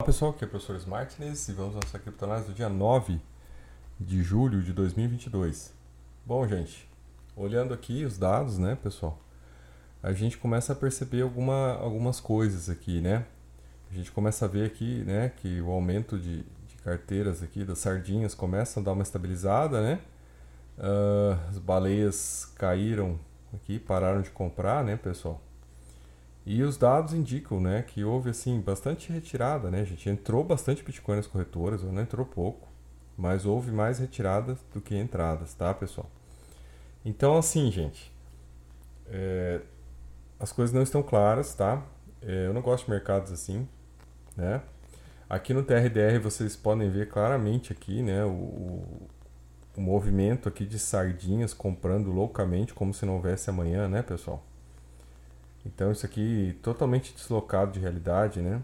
Olá pessoal, aqui é o professor Smartness e vamos à nossa criptonase do dia 9 de julho de 2022. Bom, gente, olhando aqui os dados, né, pessoal, a gente começa a perceber alguma, algumas coisas aqui, né? A gente começa a ver aqui, né, que o aumento de, de carteiras aqui das sardinhas começa a dar uma estabilizada, né? Uh, as baleias caíram aqui, pararam de comprar, né, pessoal? E os dados indicam, né, que houve assim bastante retirada, né, gente? Entrou bastante Bitcoin nas corretoras, não entrou pouco, mas houve mais retiradas do que entradas, tá, pessoal? Então, assim, gente, é, as coisas não estão claras, tá? É, eu não gosto de mercados assim, né? Aqui no TRDR vocês podem ver claramente aqui, né, o, o movimento aqui de sardinhas comprando loucamente como se não houvesse amanhã, né, pessoal? Então isso aqui totalmente deslocado de realidade, né?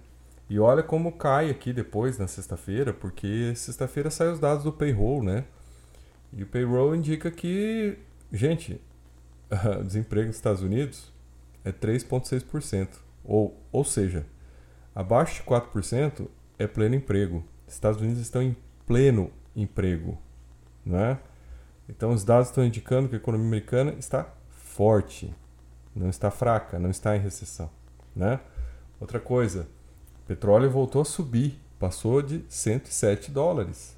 E olha como cai aqui depois na sexta-feira, porque sexta-feira sai os dados do payroll, né? E o payroll indica que, gente, o desemprego nos Estados Unidos é 3,6%. Ou, ou seja, abaixo de 4% é pleno emprego. Estados Unidos estão em pleno emprego, né? Então os dados estão indicando que a economia americana está forte não está fraca, não está em recessão, né? Outra coisa, petróleo voltou a subir, passou de 107 dólares.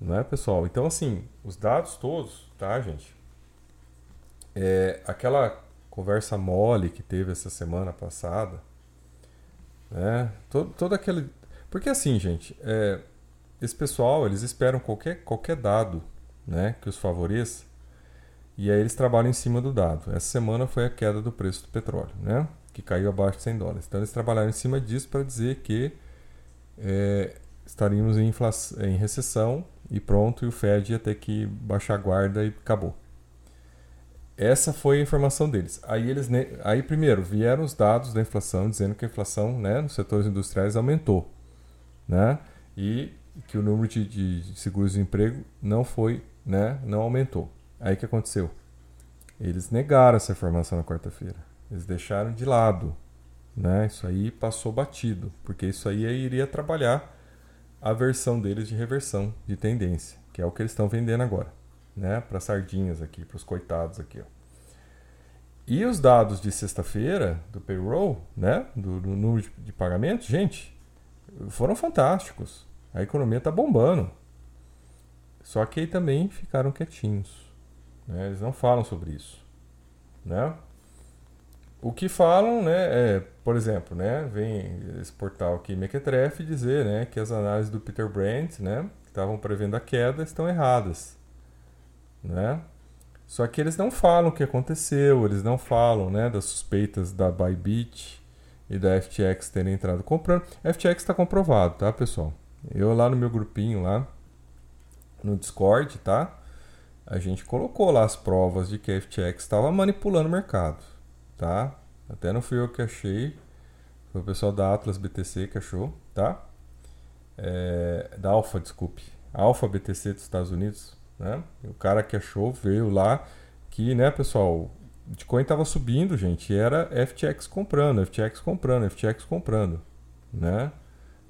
Não é, pessoal? Então, assim, os dados todos, tá, gente? É, aquela conversa mole que teve essa semana passada, né? Todo, todo aquele... Porque assim, gente, é, esse pessoal, eles esperam qualquer, qualquer dado né, que os favoreça e aí eles trabalham em cima do dado. Essa semana foi a queda do preço do petróleo, né? Que caiu abaixo de 100 dólares. Então eles trabalharam em cima disso para dizer que é, estaríamos em, em recessão e pronto, e o Fed ia ter que baixar a guarda e acabou. Essa foi a informação deles. Aí eles, aí primeiro vieram os dados da inflação dizendo que a inflação, né, nos setores industriais aumentou, né? E que o número de, de seguros de emprego não foi, né, não aumentou. Aí o que aconteceu? Eles negaram essa informação na quarta-feira. Eles deixaram de lado. Né? Isso aí passou batido, porque isso aí iria trabalhar a versão deles de reversão de tendência, que é o que eles estão vendendo agora, né? Para sardinhas aqui, para os coitados aqui. Ó. E os dados de sexta-feira do payroll, né? Do, do número de, de pagamentos, gente, foram fantásticos. A economia está bombando. Só que aí também ficaram quietinhos. Né? Eles não falam sobre isso. Né? O que falam, né, é, por exemplo, né, vem esse portal aqui, Mequetrefe, dizer né, que as análises do Peter Brandt, né, que estavam prevendo a queda, estão erradas. Né? Só que eles não falam o que aconteceu, eles não falam né, das suspeitas da Bybit e da FTX terem entrado comprando. FTX está comprovado, tá, pessoal? Eu lá no meu grupinho lá no Discord, tá? A gente colocou lá as provas de que a FTX estava manipulando o mercado, tá? Até não fui eu que achei, foi o pessoal da Atlas BTC que achou, tá? É, da Alpha, desculpe, Alpha BTC dos Estados Unidos, né? o cara que achou veio lá que, né, pessoal, o Bitcoin estava subindo, gente, e era FTX comprando, FTX comprando, FTX comprando, né?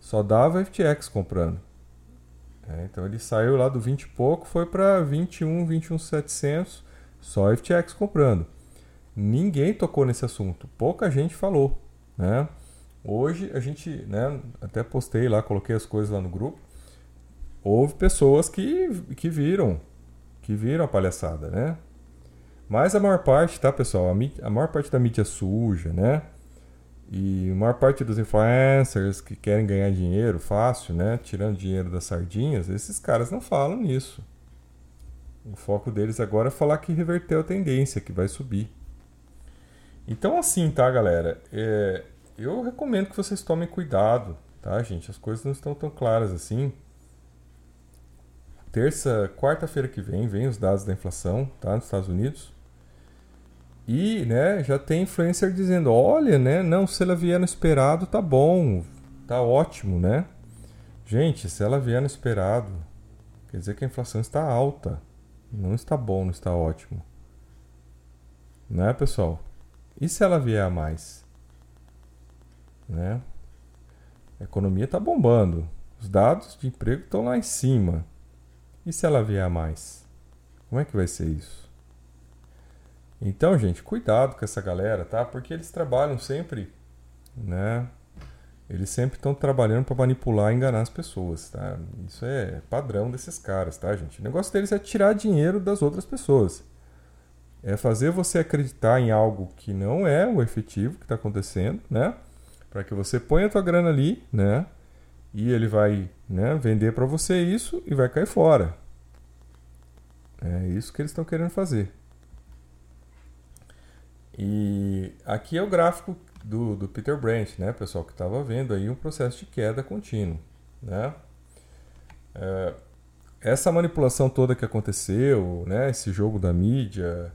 Só dava FTX comprando. É, então ele saiu lá do 20 e pouco, foi para 21, 21,700, só FTX comprando. Ninguém tocou nesse assunto, pouca gente falou. Né? Hoje a gente, né, até postei lá, coloquei as coisas lá no grupo. Houve pessoas que, que viram, que viram a palhaçada, né? Mas a maior parte, tá, pessoal? A, mídia, a maior parte da mídia suja, né? E a maior parte dos influencers que querem ganhar dinheiro fácil, né? Tirando dinheiro das sardinhas, esses caras não falam nisso. O foco deles agora é falar que reverteu a tendência, que vai subir. Então, assim, tá, galera? É, eu recomendo que vocês tomem cuidado, tá, gente? As coisas não estão tão claras assim. Terça, quarta-feira que vem, vem os dados da inflação, tá, nos Estados Unidos. E, né, já tem influencer dizendo, olha, né, não, se ela vier no esperado, tá bom, tá ótimo, né? Gente, se ela vier no esperado, quer dizer que a inflação está alta. Não está bom, não está ótimo. Né, pessoal? E se ela vier a mais? Né? A economia está bombando. Os dados de emprego estão lá em cima. E se ela vier a mais? Como é que vai ser isso? Então, gente, cuidado com essa galera, tá? Porque eles trabalham sempre, né? Eles sempre estão trabalhando para manipular e enganar as pessoas, tá? Isso é padrão desses caras, tá, gente? O negócio deles é tirar dinheiro das outras pessoas. É fazer você acreditar em algo que não é o efetivo que está acontecendo, né? Para que você ponha a tua grana ali, né? E ele vai né, vender para você isso e vai cair fora. É isso que eles estão querendo fazer. E aqui é o gráfico do, do Peter Brandt, né, pessoal, que estava vendo aí um processo de queda contínuo, né? É, essa manipulação toda que aconteceu, né, esse jogo da mídia,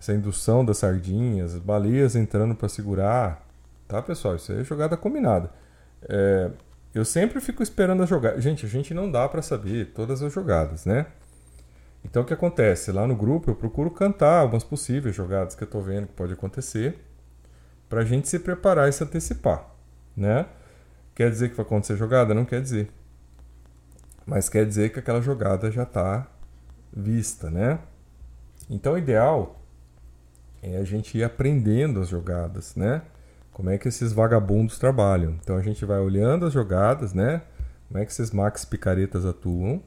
essa indução das sardinhas, baleias entrando para segurar, tá, pessoal? Isso é jogada combinada. É, eu sempre fico esperando a jogada. Gente, a gente não dá para saber todas as jogadas, né? Então o que acontece? Lá no grupo eu procuro cantar algumas possíveis jogadas que eu estou vendo que pode acontecer para a gente se preparar e se antecipar, né? Quer dizer que vai acontecer jogada? Não quer dizer. Mas quer dizer que aquela jogada já está vista, né? Então o ideal é a gente ir aprendendo as jogadas, né? Como é que esses vagabundos trabalham. Então a gente vai olhando as jogadas, né? Como é que esses max picaretas atuam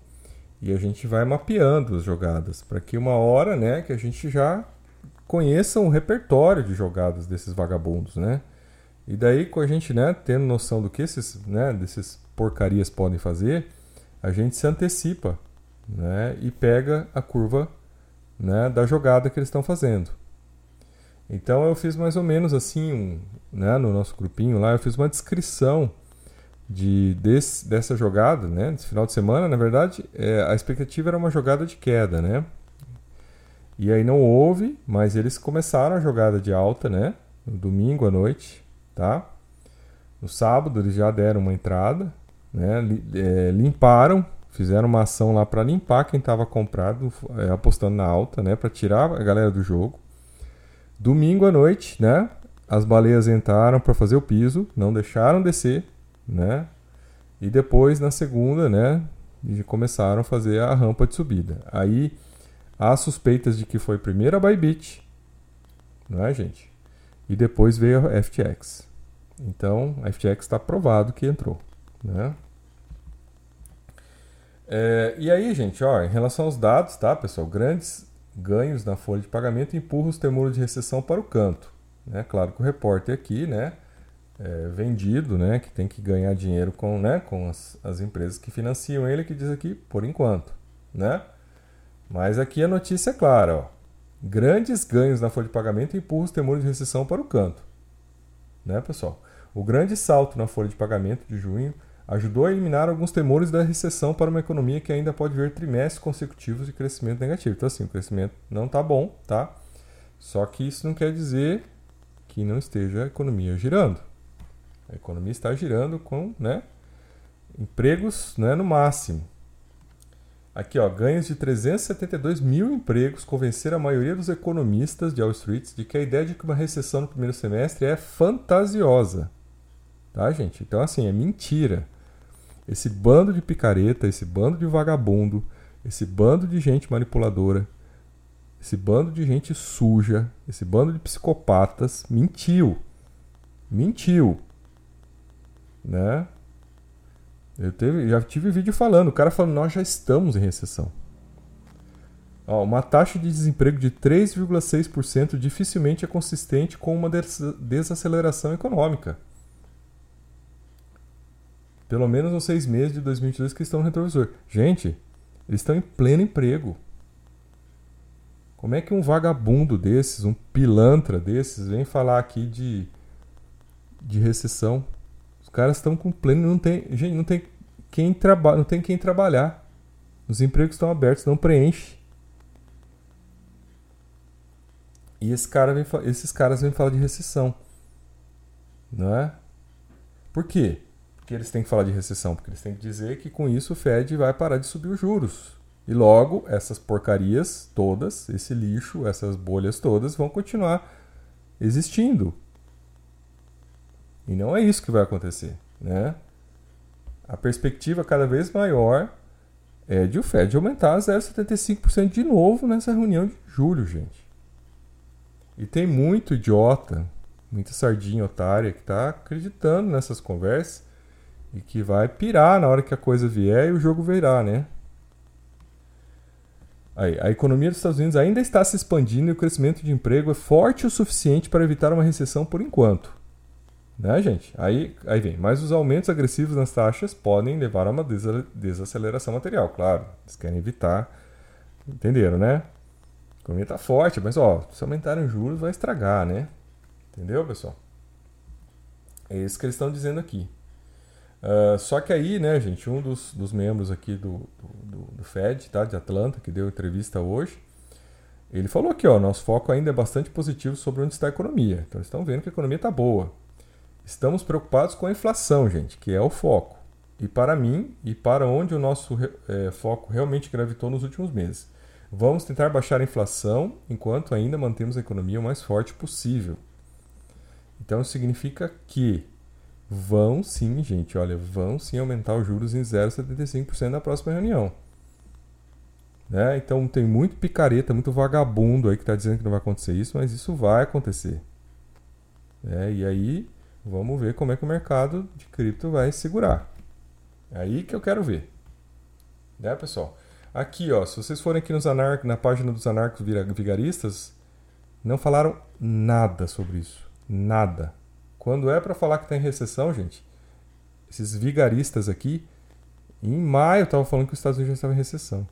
e a gente vai mapeando as jogadas para que uma hora, né, que a gente já conheça um repertório de jogadas desses vagabundos, né? E daí com a gente, né, tendo noção do que esses, né, desses porcarias podem fazer, a gente se antecipa, né, e pega a curva, né, da jogada que eles estão fazendo. Então eu fiz mais ou menos assim, um, né, no nosso grupinho lá, eu fiz uma descrição de desse, dessa jogada, né? Desse final de semana, na verdade, é, a expectativa era uma jogada de queda, né? E aí não houve, mas eles começaram a jogada de alta, né? No domingo à noite, tá? No sábado eles já deram uma entrada, né? É, limparam, fizeram uma ação lá para limpar quem estava comprado, é, apostando na alta, né? Para tirar a galera do jogo. Domingo à noite, né? As baleias entraram para fazer o piso, não deixaram descer, né? E depois na segunda, né, começaram a fazer a rampa de subida. Aí há suspeitas de que foi primeiro a Bybit, não é, gente? E depois veio a FTX. Então, a FTX está provado que entrou, né? É, e aí, gente, ó, em relação aos dados, tá, pessoal? Grandes ganhos na folha de pagamento empurram os temores de recessão para o canto. Né? Claro que o repórter aqui, né, é, vendido, né, que tem que ganhar dinheiro com, né, com as, as empresas que financiam ele, que diz aqui, por enquanto, né? Mas aqui a notícia é clara, ó. Grandes ganhos na folha de pagamento empurram os temores de recessão para o canto, né, pessoal? O grande salto na folha de pagamento de junho ajudou a eliminar alguns temores da recessão para uma economia que ainda pode ver trimestres consecutivos de crescimento negativo. Então, assim, o crescimento não está bom, tá? Só que isso não quer dizer que não esteja a economia girando. A economia está girando com né, empregos né, no máximo. Aqui, ó, ganhos de 372 mil empregos convenceram a maioria dos economistas de Wall Street de que a ideia de que uma recessão no primeiro semestre é fantasiosa. Tá, gente? Então, assim, é mentira. Esse bando de picareta, esse bando de vagabundo, esse bando de gente manipuladora, esse bando de gente suja, esse bando de psicopatas mentiu. Mentiu né? Eu teve, já tive vídeo falando, o cara falando, nós já estamos em recessão. Ó, uma taxa de desemprego de 3,6% dificilmente é consistente com uma desaceleração econômica. Pelo menos nos seis meses de 2022 que estão no retrovisor. Gente, eles estão em pleno emprego. Como é que um vagabundo desses, um pilantra desses, vem falar aqui de, de recessão? Caras estão com pleno, não tem, gente, não tem quem trabalha, não tem quem trabalhar. Os empregos estão abertos, não preenche. E esse cara vem, esses caras vêm falar de recessão. Não é? Por quê? Porque eles têm que falar de recessão, porque eles têm que dizer que com isso o Fed vai parar de subir os juros. E logo essas porcarias todas, esse lixo, essas bolhas todas vão continuar existindo. E não é isso que vai acontecer, né? a perspectiva cada vez maior é de o Fed aumentar 0,75% de novo nessa reunião de julho, gente. E tem muito idiota, muita sardinha otária que está acreditando nessas conversas e que vai pirar na hora que a coisa vier e o jogo virar, né? Aí, a economia dos Estados Unidos ainda está se expandindo e o crescimento de emprego é forte o suficiente para evitar uma recessão por enquanto. Né, gente? Aí, aí vem, mas os aumentos agressivos nas taxas podem levar a uma desaceleração material, claro. Eles querem evitar. Entenderam, né? A economia está forte, mas ó, se aumentarem os juros vai estragar, né? Entendeu, pessoal? É isso que eles estão dizendo aqui. Uh, só que aí, né, gente, um dos, dos membros aqui do, do, do, Fed, tá, de Atlanta, que deu entrevista hoje, ele falou aqui, ó, nosso foco ainda é bastante positivo sobre onde está a economia. Então, eles estão vendo que a economia está boa. Estamos preocupados com a inflação, gente, que é o foco. E para mim, e para onde o nosso é, foco realmente gravitou nos últimos meses. Vamos tentar baixar a inflação enquanto ainda mantemos a economia o mais forte possível. Então, significa que vão sim, gente, olha, vão sim aumentar os juros em 0,75% na próxima reunião. Né? Então tem muito picareta, muito vagabundo aí que está dizendo que não vai acontecer isso, mas isso vai acontecer. Né? E aí vamos ver como é que o mercado de cripto vai segurar. É aí que eu quero ver. Né, pessoal? Aqui, ó, se vocês forem aqui nos anar na página dos anarcos vigaristas, não falaram nada sobre isso. Nada. Quando é para falar que está em recessão, gente, esses vigaristas aqui, em maio estavam falando que os Estados Unidos estavam em recessão.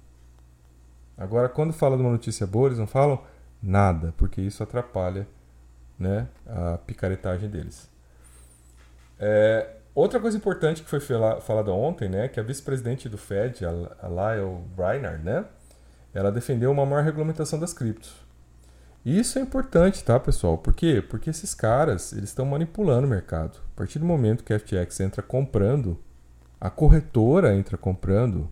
Agora, quando fala de uma notícia boa, eles não falam nada, porque isso atrapalha né, a picaretagem deles. É, outra coisa importante que foi falada ontem, né, que a vice-presidente do Fed, a Lyle Brainard, né, ela defendeu uma maior regulamentação das criptos. E isso é importante, tá, pessoal? Por quê? Porque esses caras, eles estão manipulando o mercado. A partir do momento que a FTX entra comprando, a corretora entra comprando,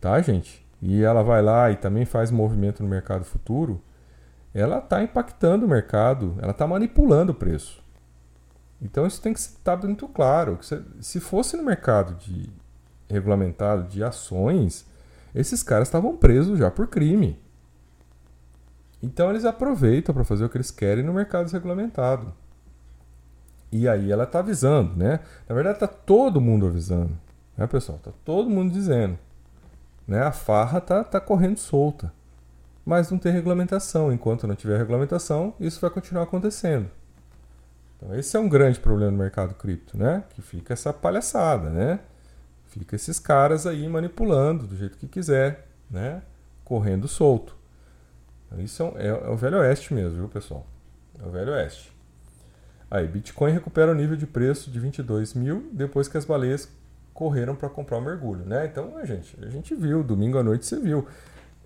tá, gente? E ela vai lá e também faz movimento no mercado futuro, ela está impactando o mercado, ela está manipulando o preço. Então isso tem que estar muito claro. Se fosse no mercado de regulamentado de ações, esses caras estavam presos já por crime. Então eles aproveitam para fazer o que eles querem no mercado desregulamentado. E aí ela está avisando, né? Na verdade está todo mundo avisando, né, pessoal? Está todo mundo dizendo, né? A farra tá, tá correndo solta, mas não tem regulamentação. Enquanto não tiver regulamentação, isso vai continuar acontecendo. Então esse é um grande problema no mercado cripto, né? Que fica essa palhaçada, né? Fica esses caras aí manipulando do jeito que quiser, né? Correndo solto. Isso é, é, o Velho Oeste mesmo, viu, pessoal? É o Velho Oeste. Aí, Bitcoin recupera o nível de preço de 22 mil depois que as baleias correram para comprar o mergulho, né? Então, a gente, a gente viu, domingo à noite você viu.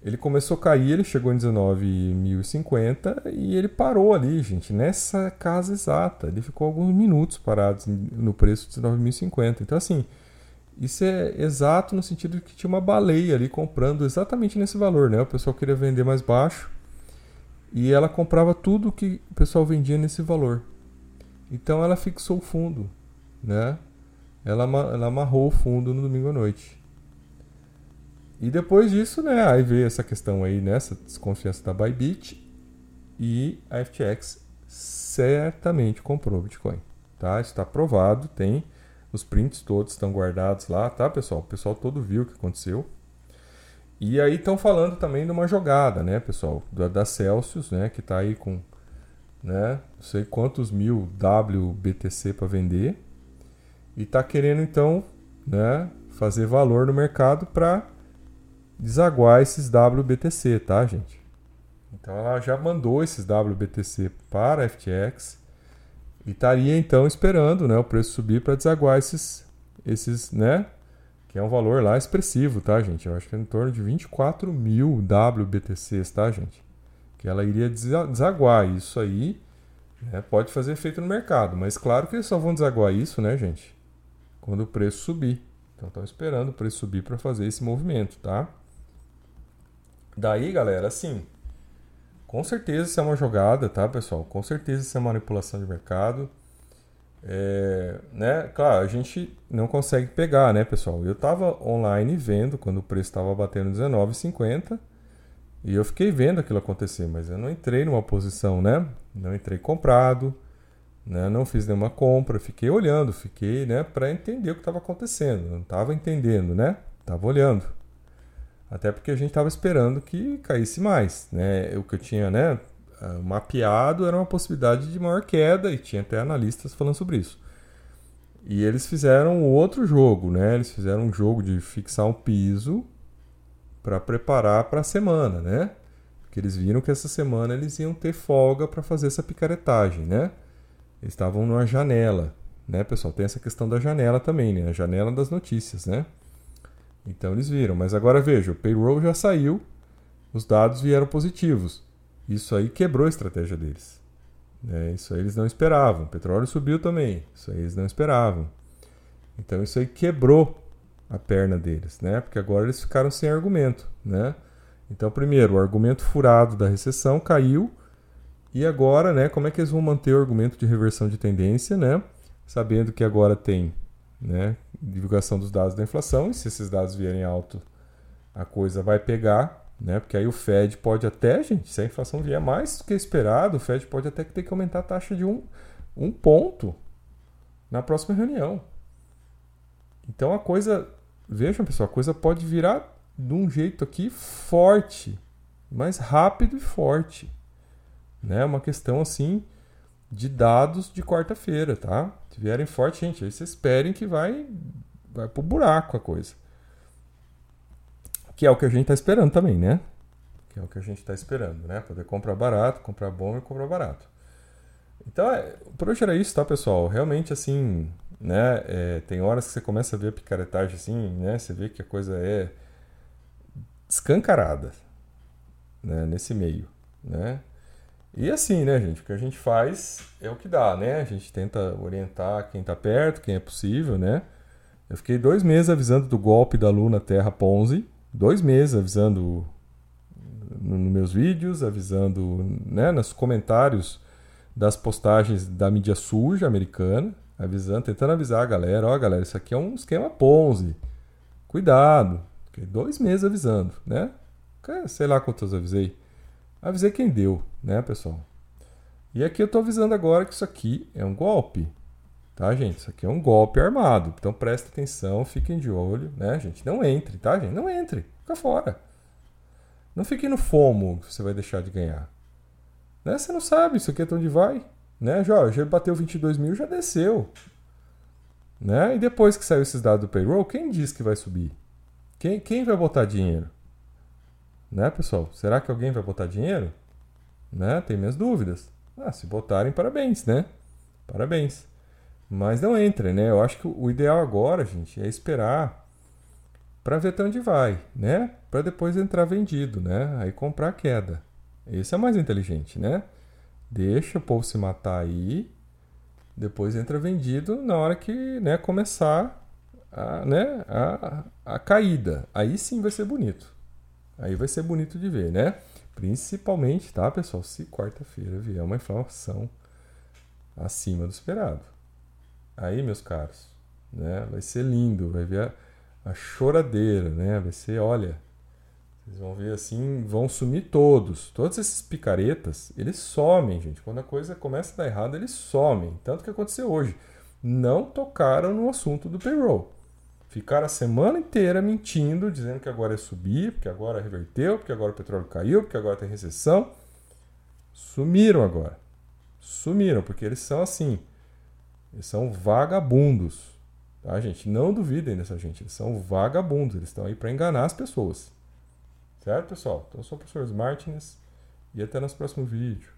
Ele começou a cair, ele chegou em 19.050 e ele parou ali, gente, nessa casa exata. Ele ficou alguns minutos parados no preço de 19.050. Então, assim, isso é exato no sentido de que tinha uma baleia ali comprando exatamente nesse valor, né? O pessoal queria vender mais baixo e ela comprava tudo que o pessoal vendia nesse valor. Então ela fixou o fundo, né? Ela, ela amarrou o fundo no domingo à noite. E depois disso, né, aí veio essa questão aí, nessa né, desconfiança da Bybit e a FTX certamente comprou Bitcoin, tá? Está provado, tem os prints todos estão guardados lá, tá, pessoal? O pessoal todo viu o que aconteceu. E aí estão falando também de uma jogada, né, pessoal? Da, da Celsius, né, que está aí com, né, não sei quantos mil WBTC para vender. E está querendo então, né, fazer valor no mercado para desaguar esses WBTC, tá, gente? Então ela já mandou esses WBTC para a FTX e estaria então esperando né, o preço subir para desaguar esses, esses, né? Que é um valor lá expressivo, tá, gente? Eu acho que é em torno de 24 mil WBTCs, tá, gente? Que ela iria desaguar. Isso aí né, pode fazer efeito no mercado. Mas claro que eles só vão desaguar isso, né, gente? Quando o preço subir. Então estão esperando o preço subir para fazer esse movimento, tá? Daí, galera, assim, com certeza isso é uma jogada, tá, pessoal? Com certeza isso é manipulação de mercado. É, né? Claro, a gente não consegue pegar, né, pessoal? Eu estava online vendo quando o preço estava batendo R$19,50 e eu fiquei vendo aquilo acontecer, mas eu não entrei numa posição, né? Não entrei comprado, né? não fiz nenhuma compra, fiquei olhando, fiquei, né, para entender o que estava acontecendo. Não estava entendendo, né? Estava olhando. Até porque a gente estava esperando que caísse mais, né? O que eu tinha, né, ah, mapeado era uma possibilidade de maior queda e tinha até analistas falando sobre isso. E eles fizeram outro jogo, né? Eles fizeram um jogo de fixar um piso para preparar para a semana, né? Porque eles viram que essa semana eles iam ter folga para fazer essa picaretagem, né? Eles estavam numa janela, né, pessoal? Tem essa questão da janela também, né? A janela das notícias, né? Então eles viram. Mas agora veja, o payroll já saiu, os dados vieram positivos. Isso aí quebrou a estratégia deles. É, isso aí eles não esperavam. O petróleo subiu também. Isso aí eles não esperavam. Então isso aí quebrou a perna deles, né? Porque agora eles ficaram sem argumento, né? Então, primeiro, o argumento furado da recessão caiu. E agora, né, como é que eles vão manter o argumento de reversão de tendência, né? Sabendo que agora tem, né, divulgação dos dados da inflação, e se esses dados vierem alto, a coisa vai pegar, né? Porque aí o Fed pode até, gente, se a inflação vier mais do que esperado, o Fed pode até ter que aumentar a taxa de um, um ponto na próxima reunião. Então a coisa, vejam pessoal, a coisa pode virar de um jeito aqui forte, mais rápido e forte. Né? Uma questão assim de dados de quarta-feira, tá? Se vierem forte, gente, aí vocês esperem que vai, vai pro buraco a coisa. Que é o que a gente está esperando também, né? Que é o que a gente está esperando, né? Poder comprar barato, comprar bom e comprar barato. Então, é, por hoje era isso, tá, pessoal? Realmente, assim, né? É, tem horas que você começa a ver a picaretagem assim, né? Você vê que a coisa é escancarada, né? Nesse meio, né? E assim, né, gente? O que a gente faz é o que dá, né? A gente tenta orientar quem está perto, quem é possível, né? Eu fiquei dois meses avisando do golpe da Luna Terra Ponzi, dois meses avisando nos no meus vídeos, avisando né, nos comentários das postagens da mídia suja americana, avisando, tentando avisar a galera, ó, oh, galera, isso aqui é um esquema Ponzi. Cuidado. Fiquei dois meses avisando, né? Sei lá quantos avisei. Avisei quem deu, né, pessoal? E aqui eu tô avisando agora que isso aqui é um golpe. Tá, gente? Isso aqui é um golpe armado. Então presta atenção, fiquem de olho, né, gente? Não entre, tá, gente? Não entre. Fica fora. Não fique no fomo que você vai deixar de ganhar. Né? Você não sabe isso aqui é onde vai. Né? Já, já bateu 22 mil, já desceu. Né? E depois que saiu esses dados do payroll, quem diz que vai subir? Quem, quem vai botar dinheiro? Né, pessoal? Será que alguém vai botar dinheiro? Né? Tem minhas dúvidas. Ah, se botarem, parabéns, né? Parabéns. Mas não entre, né? Eu acho que o ideal agora, gente, é esperar para ver até onde vai, né? Para depois entrar vendido, né? Aí comprar a queda. Esse é mais inteligente, né? Deixa o povo se matar aí, depois entra vendido na hora que né, começar a, né, a, a caída. Aí sim vai ser bonito. Aí vai ser bonito de ver, né? Principalmente, tá, pessoal? Se quarta-feira vier uma inflação acima do esperado. Aí, meus caros, né? Vai ser lindo, vai ver a, a choradeira, né? Vai ser, olha, vocês vão ver assim, vão sumir todos. Todos esses picaretas, eles somem, gente. Quando a coisa começa a dar errado, eles somem. Tanto que aconteceu hoje. Não tocaram no assunto do payroll. Ficaram a semana inteira mentindo, dizendo que agora é subir, porque agora reverteu, porque agora o petróleo caiu, porque agora tem recessão. Sumiram agora. Sumiram, porque eles são assim. Eles são vagabundos. Tá, gente? Não duvidem dessa gente. Eles são vagabundos. Eles estão aí para enganar as pessoas. Certo, pessoal? Então, eu sou o professor Martins e até nosso próximo vídeo.